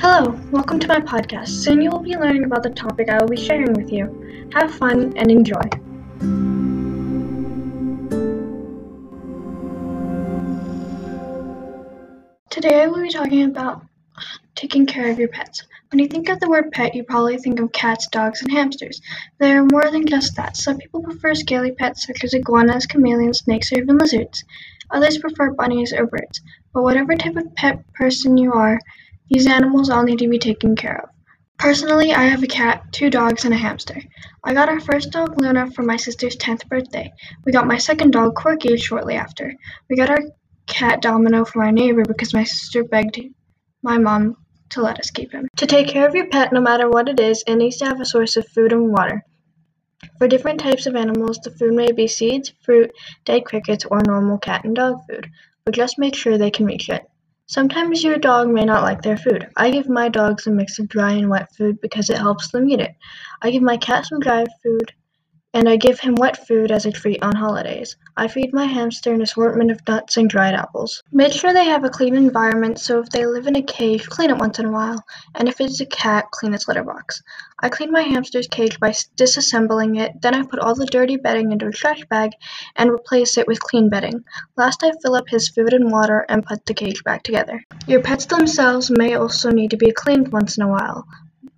Hello, welcome to my podcast. Soon you will be learning about the topic I will be sharing with you. Have fun and enjoy. Today I will be talking about taking care of your pets. When you think of the word pet, you probably think of cats, dogs, and hamsters. They are more than just that. Some people prefer scaly pets such as iguanas, chameleons, snakes, or even lizards. Others prefer bunnies or birds. But whatever type of pet person you are, these animals all need to be taken care of. Personally, I have a cat, two dogs, and a hamster. I got our first dog, Luna, for my sister's 10th birthday. We got my second dog, Corky, shortly after. We got our cat, Domino, from our neighbor because my sister begged my mom to let us keep him. To take care of your pet, no matter what it is, it needs to have a source of food and water. For different types of animals, the food may be seeds, fruit, dead crickets, or normal cat and dog food, but just make sure they can reach it. Sometimes your dog may not like their food. I give my dogs a mix of dry and wet food because it helps them eat it. I give my cat some dry food and I give him wet food as a treat on holidays. I feed my hamster an assortment of nuts and dried apples. Make sure they have a clean environment, so if they live in a cage, clean it once in a while, and if it's a cat, clean its litter box. I clean my hamster's cage by disassembling it, then I put all the dirty bedding into a trash bag and replace it with clean bedding. Last I fill up his food and water and put the cage back together. Your pets themselves may also need to be cleaned once in a while.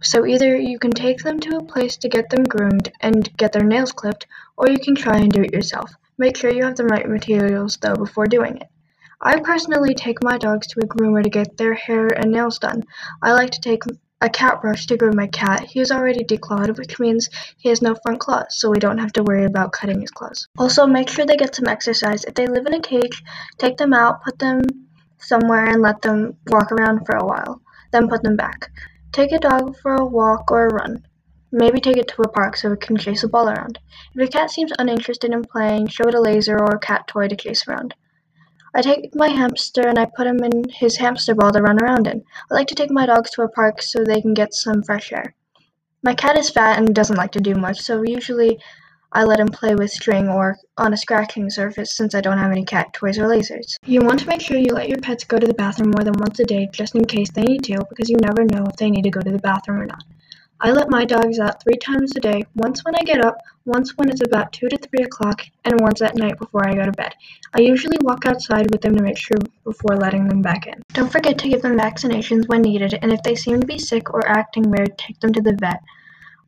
So either you can take them to a place to get them groomed and get their nails clipped, or you can try and do it yourself. Make sure you have the right materials though before doing it. I personally take my dogs to a groomer to get their hair and nails done. I like to take a cat brush to groom my cat. He is already declawed, which means he has no front claws, so we don't have to worry about cutting his claws. Also, make sure they get some exercise. If they live in a cage, take them out, put them somewhere, and let them walk around for a while. Then put them back. Take a dog for a walk or a run. Maybe take it to a park so it can chase a ball around. If your cat seems uninterested in playing, show it a laser or a cat toy to chase around. I take my hamster and I put him in his hamster ball to run around in. I like to take my dogs to a park so they can get some fresh air. My cat is fat and doesn't like to do much, so usually I let him play with string or on a scratching surface since I don't have any cat toys or lasers. You want to make sure you let your pets go to the bathroom more than once a day just in case they need to because you never know if they need to go to the bathroom or not. I let my dogs out three times a day, once when I get up, once when it's about 2 to 3 o'clock, and once at night before I go to bed. I usually walk outside with them to make sure before letting them back in. Don't forget to give them vaccinations when needed, and if they seem to be sick or acting weird, take them to the vet.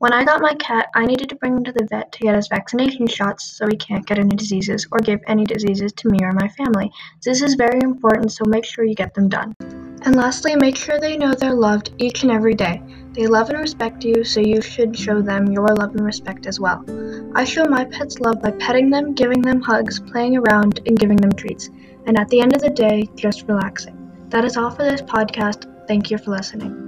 When I got my cat, I needed to bring him to the vet to get his vaccination shots so he can't get any diseases or give any diseases to me or my family. This is very important, so make sure you get them done. And lastly, make sure they know they're loved each and every day. They love and respect you, so you should show them your love and respect as well. I show my pets love by petting them, giving them hugs, playing around, and giving them treats. And at the end of the day, just relaxing. That is all for this podcast. Thank you for listening.